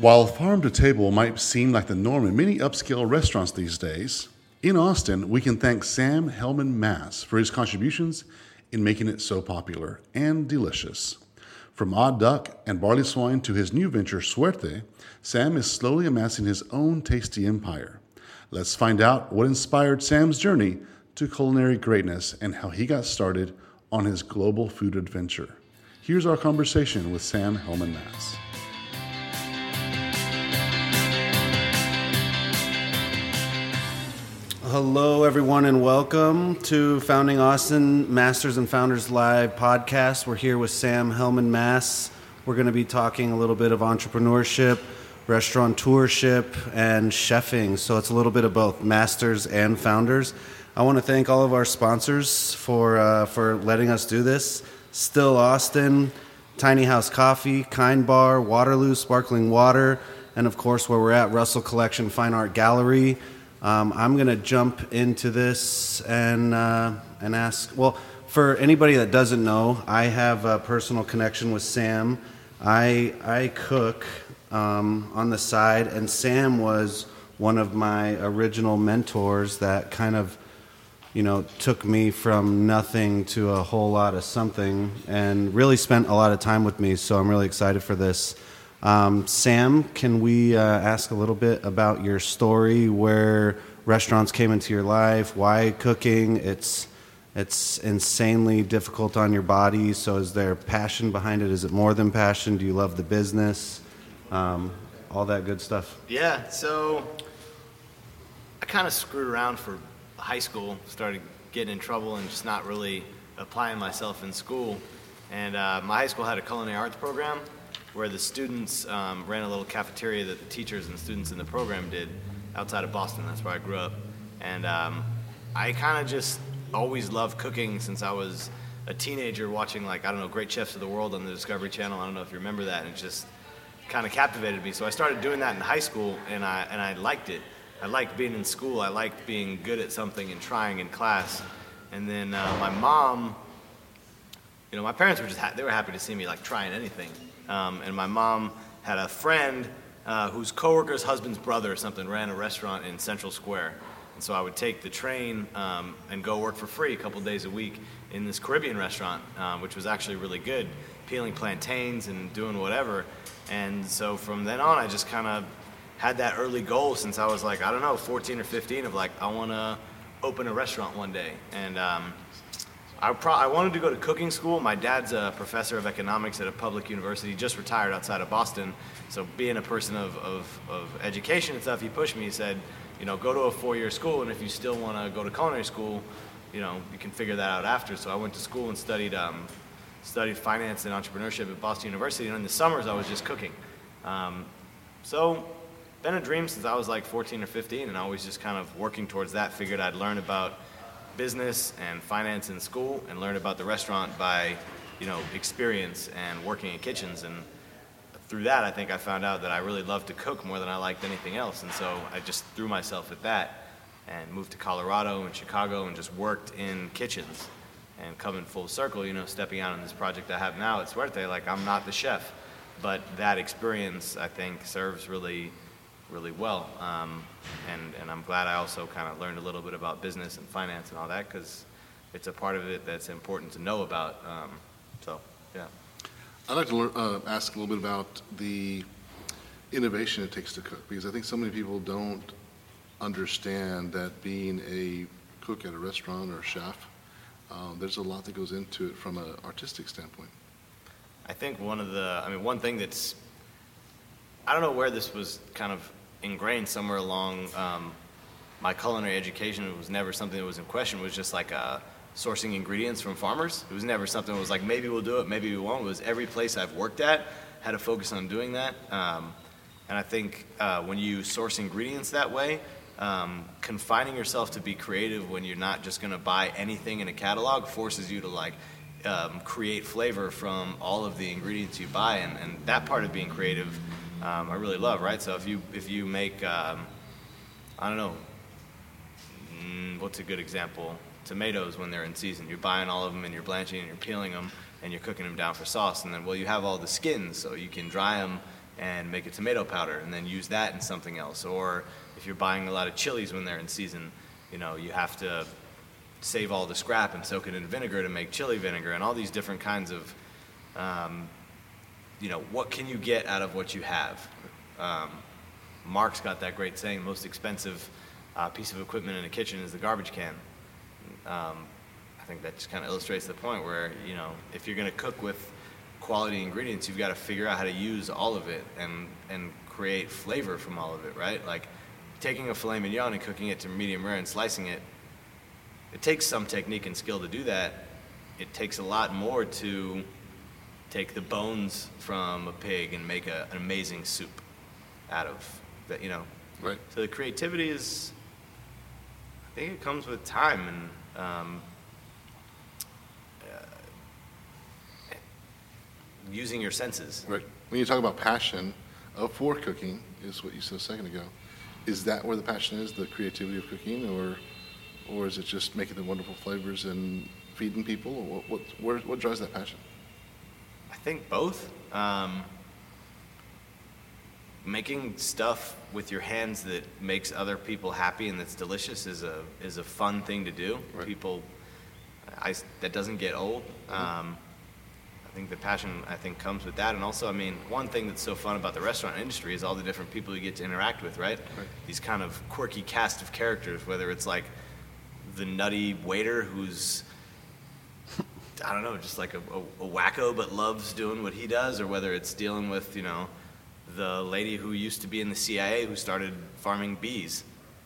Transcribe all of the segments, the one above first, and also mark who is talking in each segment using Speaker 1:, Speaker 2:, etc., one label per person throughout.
Speaker 1: While farm to table might seem like the norm in many upscale restaurants these days, in Austin, we can thank Sam Hellman Mass for his contributions in making it so popular and delicious. From odd duck and barley swine to his new venture, Suerte, Sam is slowly amassing his own tasty empire. Let's find out what inspired Sam's journey to culinary greatness and how he got started on his global food adventure. Here's our conversation with Sam Hellman Mass.
Speaker 2: Hello, everyone, and welcome to Founding Austin Masters and Founders Live podcast. We're here with Sam Hellman Mass. We're going to be talking a little bit of entrepreneurship, restaurateurship, and chefing. So it's a little bit of both masters and founders. I want to thank all of our sponsors for uh, for letting us do this. Still Austin, Tiny House Coffee, Kind Bar, Waterloo Sparkling Water, and of course where we're at Russell Collection Fine Art Gallery. Um, I'm going to jump into this and uh, and ask. Well, for anybody that doesn't know, I have a personal connection with Sam. I I cook um, on the side, and Sam was one of my original mentors that kind of you know took me from nothing to a whole lot of something, and really spent a lot of time with me. So I'm really excited for this. Um, Sam, can we uh, ask a little bit about your story, where restaurants came into your life, why cooking? It's it's insanely difficult on your body. So, is there passion behind it? Is it more than passion? Do you love the business? Um, all that good stuff.
Speaker 3: Yeah. So, I kind of screwed around for high school. Started getting in trouble and just not really applying myself in school. And uh, my high school had a culinary arts program where the students um, ran a little cafeteria that the teachers and students in the program did outside of Boston. That's where I grew up. And um, I kind of just always loved cooking since I was a teenager watching, like, I don't know, Great Chefs of the World on the Discovery Channel. I don't know if you remember that. And it just kind of captivated me. So I started doing that in high school, and I, and I liked it. I liked being in school. I liked being good at something and trying in class. And then uh, my mom, you know, my parents were just, ha- they were happy to see me, like, trying anything. Um, and my mom had a friend uh, whose coworker's husband's brother or something ran a restaurant in Central Square. And so I would take the train um, and go work for free a couple days a week in this Caribbean restaurant, um, which was actually really good, peeling plantains and doing whatever. And so from then on, I just kind of had that early goal since I was like, I don't know, 14 or 15 of like, I want to open a restaurant one day. And um, I, pro- I wanted to go to cooking school. My dad's a professor of economics at a public university, just retired outside of Boston. So being a person of, of, of education and stuff, he pushed me. He said, you know, go to a four-year school, and if you still want to go to culinary school, you know, you can figure that out after. So I went to school and studied um, studied finance and entrepreneurship at Boston University. And in the summers, I was just cooking. Um, so been a dream since I was like 14 or 15, and always just kind of working towards that. Figured I'd learn about business and finance in school, and learn about the restaurant by, you know, experience and working in kitchens. And through that, I think I found out that I really loved to cook more than I liked anything else. And so I just threw myself at that and moved to Colorado and Chicago and just worked in kitchens. And coming full circle, you know, stepping out on this project I have now at Suerte, like I'm not the chef, but that experience I think serves really, really well. Um, and, and I'm glad I also kind of learned a little bit about business and finance and all that because it's a part of it that's important to know about. Um, so, yeah.
Speaker 1: I'd like to learn, uh, ask a little bit about the innovation it takes to cook because I think so many people don't understand that being a cook at a restaurant or a chef, um, there's a lot that goes into it from an artistic standpoint.
Speaker 3: I think one of the, I mean, one thing that's, I don't know where this was kind of ingrained somewhere along um, my culinary education. It was never something that was in question. It was just like uh, sourcing ingredients from farmers. It was never something that was like, maybe we'll do it, maybe we won't. It was every place I've worked at had a focus on doing that. Um, and I think uh, when you source ingredients that way, um, confining yourself to be creative when you're not just going to buy anything in a catalog forces you to like um, create flavor from all of the ingredients you buy, and, and that part of being creative, um, I really love. Right, so if you if you make, um, I don't know, mm, what's a good example? Tomatoes when they're in season, you're buying all of them and you're blanching and you're peeling them and you're cooking them down for sauce, and then well you have all the skins, so you can dry them and make a tomato powder and then use that in something else. Or if you're buying a lot of chilies when they're in season, you know, you have to save all the scrap and soak it in vinegar to make chili vinegar and all these different kinds of, um, you know, what can you get out of what you have? Um, Mark's got that great saying: most expensive uh, piece of equipment in a kitchen is the garbage can. Um, I think that just kind of illustrates the point where you know if you're going to cook with quality ingredients, you've got to figure out how to use all of it and and create flavor from all of it, right? Like taking a filet mignon and cooking it to medium rare and slicing it. It takes some technique and skill to do that. It takes a lot more to take the bones from a pig and make a, an amazing soup out of that, you know.
Speaker 1: Right.
Speaker 3: So the creativity is, I think it comes with time and um, uh, using your senses.
Speaker 1: Right. When you talk about passion of for cooking, is what you said a second ago. Is that where the passion is, the creativity of cooking, or or is it just making the wonderful flavors and feeding people? Or what what, where, what drives that passion?
Speaker 3: I think both. Um, making stuff with your hands that makes other people happy and that's delicious is a is a fun thing to do.
Speaker 1: Right.
Speaker 3: People, I that doesn't get old. Um, I think the passion I think comes with that, and also I mean one thing that's so fun about the restaurant industry is all the different people you get to interact with, right?
Speaker 1: Right.
Speaker 3: These kind of quirky cast of characters, whether it's like the nutty waiter who's I don't know, just like a, a, a wacko but loves doing what he does, or whether it's dealing with, you know, the lady who used to be in the CIA who started farming bees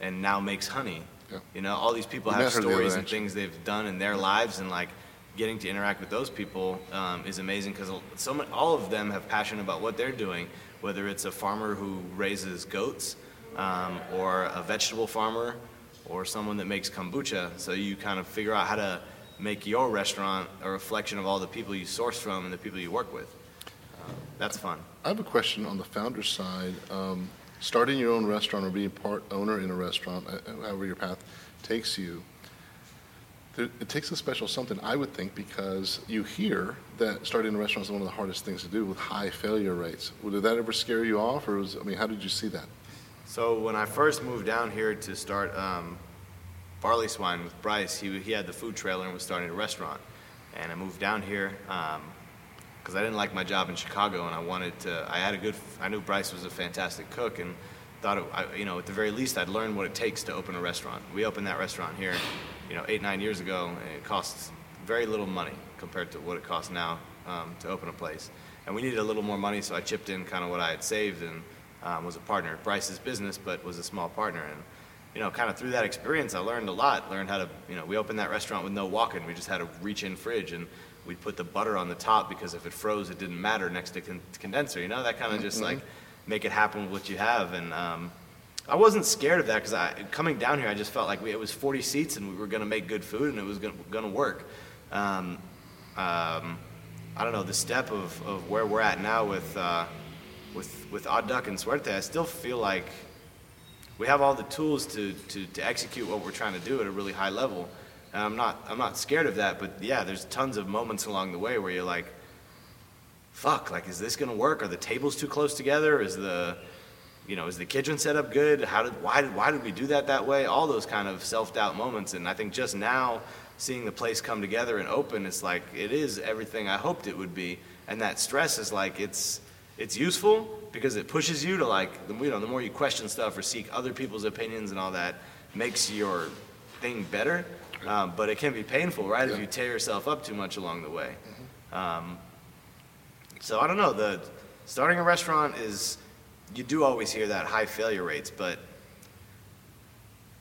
Speaker 3: and now makes honey.
Speaker 1: Yeah.
Speaker 3: You know, all these people
Speaker 1: We
Speaker 3: have
Speaker 1: met her the other
Speaker 3: stories and things they've done in their lives, and like getting to interact with those people um, is amazing because so many, all of them have passion about what they're doing, whether it's a farmer who raises goats, um, or a vegetable farmer, or someone that makes kombucha. So you kind of figure out how to make your restaurant a reflection of all the people you source from and the people you work with. Um, that's fun.
Speaker 1: I have a question on the founder side. Um, starting your own restaurant or being part owner in a restaurant, uh, however your path takes you, there, it takes a special something, I would think, because you hear that starting a restaurant is one of the hardest things to do with high failure rates. Well, did that ever scare you off, or was I mean, how did you see that?
Speaker 3: So when I first moved down here to start um, Barley Swine with Bryce, he, he had the food trailer and was starting a restaurant. And I moved down here because I didn't like my job in Chicago and I wanted to, I had a good, I knew Bryce was a fantastic cook and thought, it, I, you know, at the very least I'd learn what it takes to open a restaurant. We opened that restaurant here, you know, eight, nine years ago and it costs very little money compared to what it costs now um, to open a place. And we needed a little more money, so I chipped in kind of what I had saved and um, was a partner Bryce's business, but was a small partner. And you know, kind of through that experience, I learned a lot. Learned how to, you know, we opened that restaurant with no walk-in. We just had a reach-in fridge, and we put the butter on the top because if it froze, it didn't matter next to con- condenser. You know, that kind of just like make it happen with what you have. And um, I wasn't scared of that because I coming down here, I just felt like we, it was 40 seats, and we were going to make good food, and it was going to work. Um, um, I don't know the step of, of where we're at now with. Uh, with with Odd Duck and Suerte, I still feel like we have all the tools to, to, to execute what we're trying to do at a really high level. And I'm not I'm not scared of that, but yeah, there's tons of moments along the way where you're like, fuck, like is this gonna work? Are the tables too close together? Is the you know, is the kitchen set up good? How did why did why did we do that that way? All those kind of self doubt moments, and I think just now seeing the place come together and open, it's like it is everything I hoped it would be, and that stress is like it's it's useful because it pushes you to like the you know the more you question stuff or seek other people's opinions and all that makes your thing better. Um, but it can be painful, right? If you tear yourself up too much along the way. Um, so I don't know. The starting a restaurant is you do always hear that high failure rates, but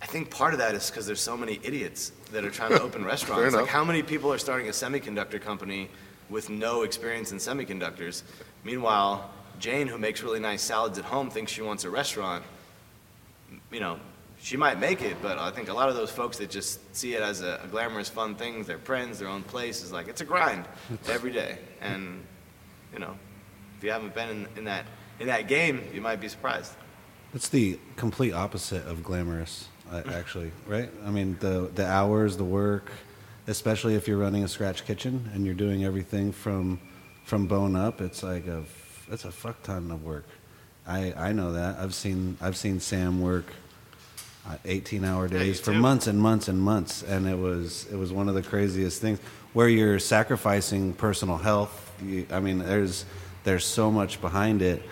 Speaker 3: I think part of that is because there's so many idiots that are trying to open restaurants. Like
Speaker 1: enough.
Speaker 3: how many people are starting a semiconductor company with no experience in semiconductors? Meanwhile, Jane, who makes really nice salads at home, thinks she wants a restaurant. You know, she might make it, but I think a lot of those folks that just see it as a, a glamorous, fun thing, their friends, their own place, is like it's a grind every day. And you know, if you haven't been in, in that in that game, you might be surprised.
Speaker 2: It's the complete opposite of glamorous, uh, actually, right? I mean, the the hours, the work, especially if you're running a scratch kitchen and you're doing everything from from bone up. It's like a it's a fuck ton of work. I I know that. I've seen I've seen Sam work uh, 18 hour days
Speaker 3: you
Speaker 2: for
Speaker 3: too.
Speaker 2: months and months and months and it was it was one of the craziest things where you're sacrificing personal health you, i mean there's there's so much behind it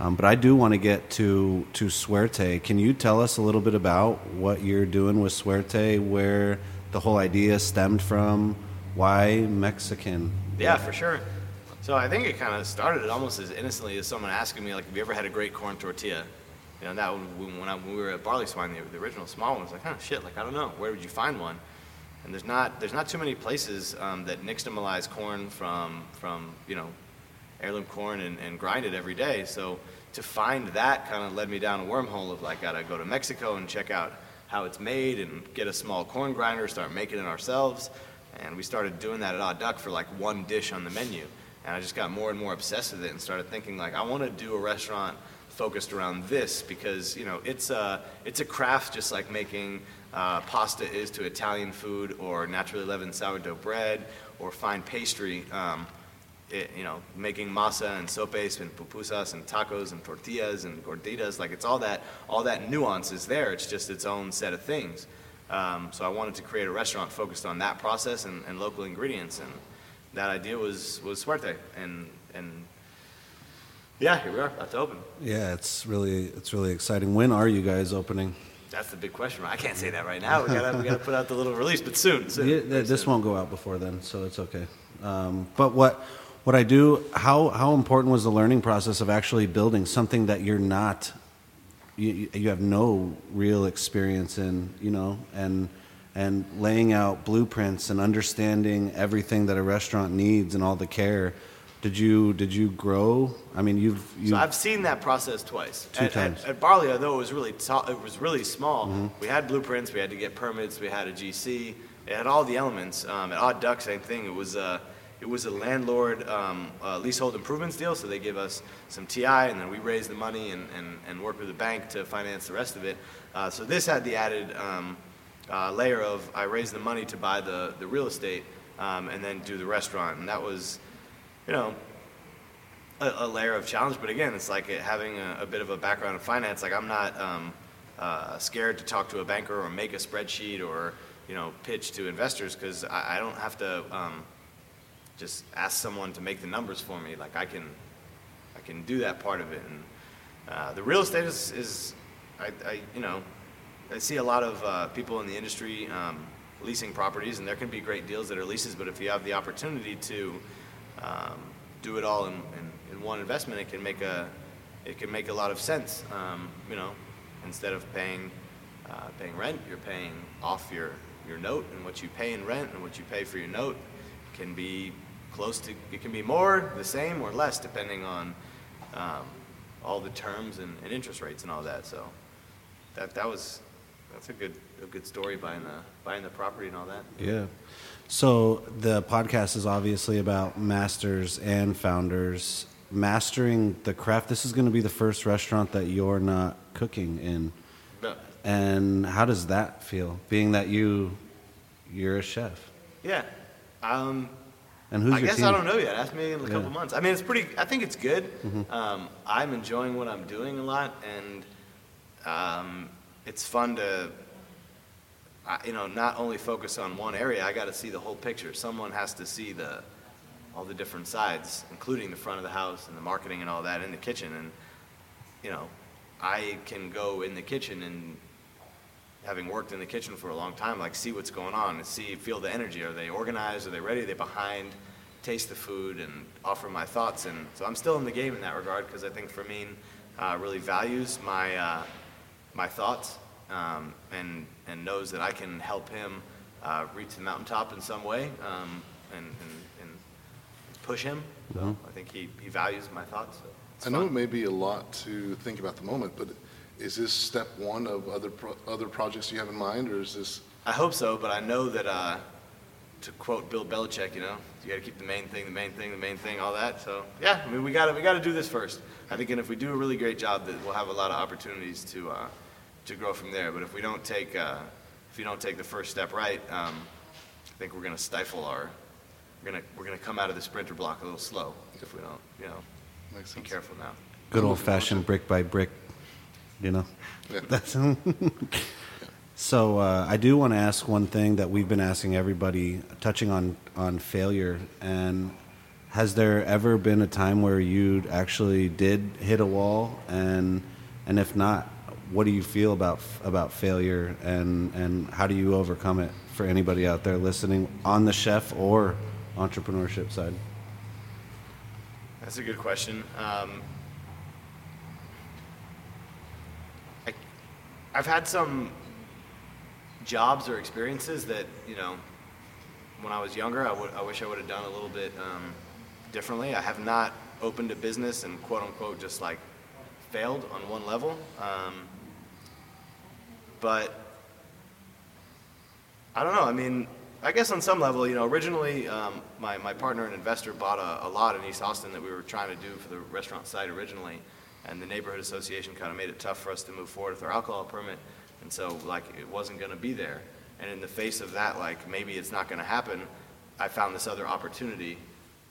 Speaker 2: um, but i do want to get to to suerte can you tell us a little bit about what you're doing with suerte where the whole idea stemmed from why mexican
Speaker 3: Yeah, for sure. So I think it kind of started almost as innocently as someone asking me, like, have you ever had a great corn tortilla? You know, that when, when, I, when we were at Barley Swine, the, the original small one, was like, oh shit, like I don't know, where would you find one? And there's not there's not too many places um, that nixtamalize corn from from you know heirloom corn and, and grind it every day. So to find that kind of led me down a wormhole of like, gotta go to Mexico and check out how it's made and get a small corn grinder, start making it ourselves. And we started doing that at Odd Duck for like one dish on the menu. And I just got more and more obsessed with it and started thinking like, I want to do a restaurant focused around this because you know it's a it's a craft just like making uh, pasta is to Italian food or naturally leavened sourdough bread or fine pastry. Um, it, you know, making masa and sopes and pupusas and tacos and tortillas and gorditas, like it's all that, all that nuance is there. It's just its own set of things. Um, so I wanted to create a restaurant focused on that process and, and local ingredients, and that idea was was Suerte, and and yeah, here we are, about to open.
Speaker 2: yeah it's really it's really exciting when are you guys opening
Speaker 3: That's the big question. I can't say that right now. We gotta we gotta put out the little release, but soon. soon
Speaker 2: Yeah, this
Speaker 3: soon.
Speaker 2: won't go out before then, so it's okay. Um, but what what I do, how how important was the learning process of actually building something that you're not, you you- have no real experience in, you know, and and laying out blueprints and understanding everything that a restaurant needs and all the care. Did you did you grow? I mean, you've you.
Speaker 3: So I've seen that process twice.
Speaker 2: Two
Speaker 3: at,
Speaker 2: times.
Speaker 3: At, at Barley, although it was really ta- it was really small,
Speaker 2: Mm-hmm.
Speaker 3: we had blueprints, we had to get permits, we had a GC, it had all the elements. Um, at Odd Duck, same thing. It was a it was a landlord um, uh, leasehold improvements deal, so they gave us some TI, and then we raised the money and, and, and worked with the bank to finance the rest of it. Uh, so this had the added um, uh, layer of I raised the money to buy the, the real estate um, and then do the restaurant, and that was you know, a, a layer of challenge. But again, it's like it, having a, a bit of a background in finance. Like I'm not um, uh, scared to talk to a banker or make a spreadsheet or you know pitch to investors because I, I don't have to um, just ask someone to make the numbers for me. Like I can, I can do that part of it. And uh, the real estate is, is I, I, you know, I see a lot of uh, people in the industry um, leasing properties, and there can be great deals that are leases. But if you have the opportunity to um, do it all in, in, in one investment, it can make a it can make a lot of sense. Um, you know, instead of paying uh, paying rent, you're paying off your your note, and what you pay in rent and what you pay for your note can be close to it can be more, the same, or less depending on um, all the terms and, and interest rates and all that. So that that was that's a good a good story buying the buying the property and all that.
Speaker 2: Yeah. So the podcast is obviously about masters and founders mastering the craft. This is going to be the first restaurant that you're not cooking in.
Speaker 3: But
Speaker 2: And how does that feel, being that you you're a chef?
Speaker 3: yeah, um,
Speaker 2: And who's
Speaker 3: I
Speaker 2: your
Speaker 3: guess
Speaker 2: team?
Speaker 3: I don't know yet. Ask me in a couple
Speaker 2: Yeah. Mm-hmm.
Speaker 3: months. I mean, it's pretty. I think it's good. Um, I'm enjoying what I'm doing a lot, and um, it's fun to, you know, not only focus on one area. I got to see the whole picture. Someone has to see the all the different sides, including the front of the house and the marketing and all that in the kitchen. And you know, I can go in the kitchen and having worked in the kitchen for a long time, like see what's going on and see, feel the energy. Are they organized? Are they ready? Are they behind? Taste the food and offer my thoughts. And so I'm still in the game in that regard because I think Fermin uh, really values my uh, my thoughts um, and and knows that I can help him uh, reach the mountaintop in some way um, and, and and push him. So I think he, he values my thoughts. So it's
Speaker 1: I know it may be a lot to think about the moment, but is this step one of other pro- other projects you have in mind, or is this?
Speaker 3: I hope so, but I know that, uh, to quote Bill Belichick, you know, you got to keep the main thing, the main thing, the main thing, all that. So yeah, I mean, we got to we got to do this first. I think, and if we do a really great job, that we'll have a lot of opportunities to uh, to grow from there. But if we don't take uh, if you don't take the first step right, um, I think we're going to stifle our we're gonna we're gonna come out of the sprinter block a little slow if we don't, you know.
Speaker 1: Makes
Speaker 3: be
Speaker 1: sense.
Speaker 3: careful now.
Speaker 2: Good old fashioned brick by brick, you know?
Speaker 1: Yeah.
Speaker 2: That's so uh, I do want to ask one thing that we've been asking everybody, touching on, on failure. And has there ever been a time where you actually did hit a wall? And, and if not, what do you feel about, about failure and, and how do you overcome it for anybody out there listening on the chef or entrepreneurship side?
Speaker 3: That's a good question. Um, I've had some jobs or experiences that you know, when I was younger, I would I wish I would have done a little bit um, differently. I have not opened a business and quote unquote just like failed on one level, um, but I don't know. I mean, I guess on some level, you know, originally um, my, my partner and investor bought a, a lot in East Austin that we were trying to do for the restaurant site originally, and the neighborhood association kind of made it tough for us to move forward with our alcohol permit, and so like it wasn't going to be there. And in the face of that, like maybe it's not going to happen, I found this other opportunity,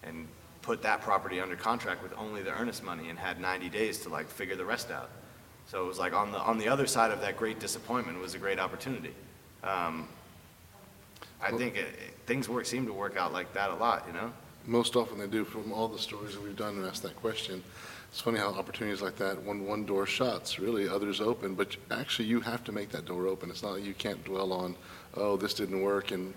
Speaker 3: and put that property under contract with only the earnest money, and had 90 days to like figure the rest out. So it was like on the on the other side of that great disappointment was a great opportunity. Um, I think it, it- things work, seem to work out like that a lot, you know?
Speaker 1: Most often they do from all the stories that we've done and asked that question. It's funny how opportunities like that, when one door shuts, really others open, but actually you have to make that door open. It's not, like you can't dwell on, oh, this didn't work and,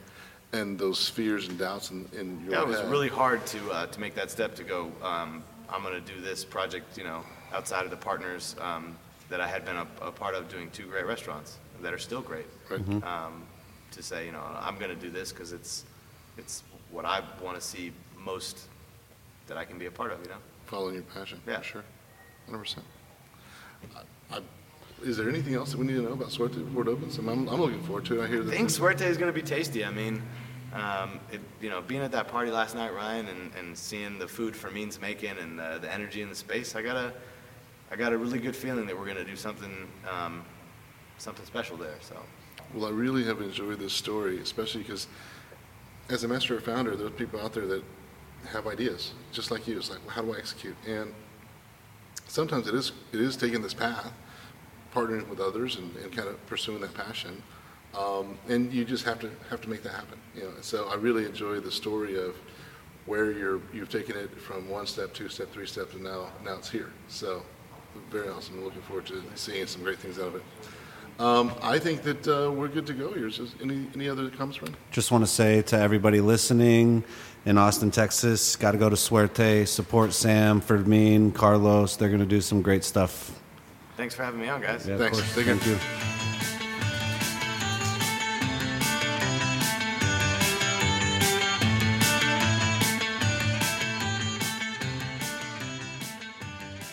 Speaker 1: and those fears and doubts in, in your
Speaker 3: Yeah, it was
Speaker 1: head.
Speaker 3: really hard to, uh, to make that step to go, um, I'm gonna do this project, you know, outside of the partners, um, that I had been a, a part of doing two great restaurants that are still great.
Speaker 1: Right.
Speaker 3: Um, to say, you know, I'm gonna do this because it's, it's what I wanna see most that I can be a part of, you know?
Speaker 1: Following your passion,
Speaker 3: Yeah.
Speaker 1: for sure, hundred percent. Is there anything else that we need to know about Suerte before it opens? I'm, I'm looking forward to it. I hear
Speaker 3: I
Speaker 1: that.
Speaker 3: think Suerte is going to be tasty. I mean, um, it, you know, being at that party last night, Ryan, and, and seeing the food Fermin's making and the, the energy in the space, I got a, I got a really good feeling that we're going to do something, um, something special there. So,
Speaker 1: Well, I really have enjoyed this story, especially because as a master or founder, there's people out there that have ideas, just like you. It's like, how do I execute? And sometimes it is it is taking this path, partnering with others, and, and kind of pursuing that passion. Um, and you just have to have to make that happen. You know. So I really enjoy the story of where you're you've taken it from one step, two step, three steps, and now now it's here. So very awesome. Looking forward to seeing some great things out of it. Um, I think that uh, we're good to go there any any other comments, Ron?
Speaker 2: Just want to say to everybody listening in Austin, Texas, got to go to Suerte, support Sam, Fermin, Carlos. They're going to do some great stuff.
Speaker 3: thanks for having me on, guys.
Speaker 2: Yeah, of
Speaker 1: Thanks.
Speaker 2: course.
Speaker 1: Take care.
Speaker 2: Thank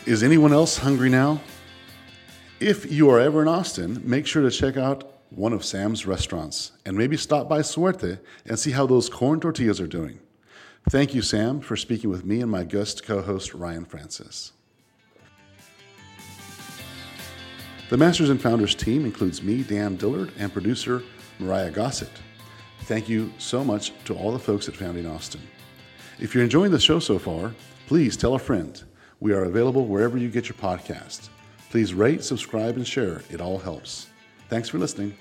Speaker 2: you.
Speaker 1: Is anyone else hungry now? If you are ever in Austin, make sure to check out one of Sam's restaurants and maybe stop by Suerte and see how those corn tortillas are doing. Thank you, Sam, for speaking with me and my guest co host, Ryan Francis. The Masters and Founders team includes me, Dan Dillard, and producer Mariah Gossett. Thank you so much to all the folks at Founding Austin. If you're enjoying the show so far, please tell a friend. We are available wherever you get your podcast. Please rate, subscribe, and share. It all helps. Thanks for listening.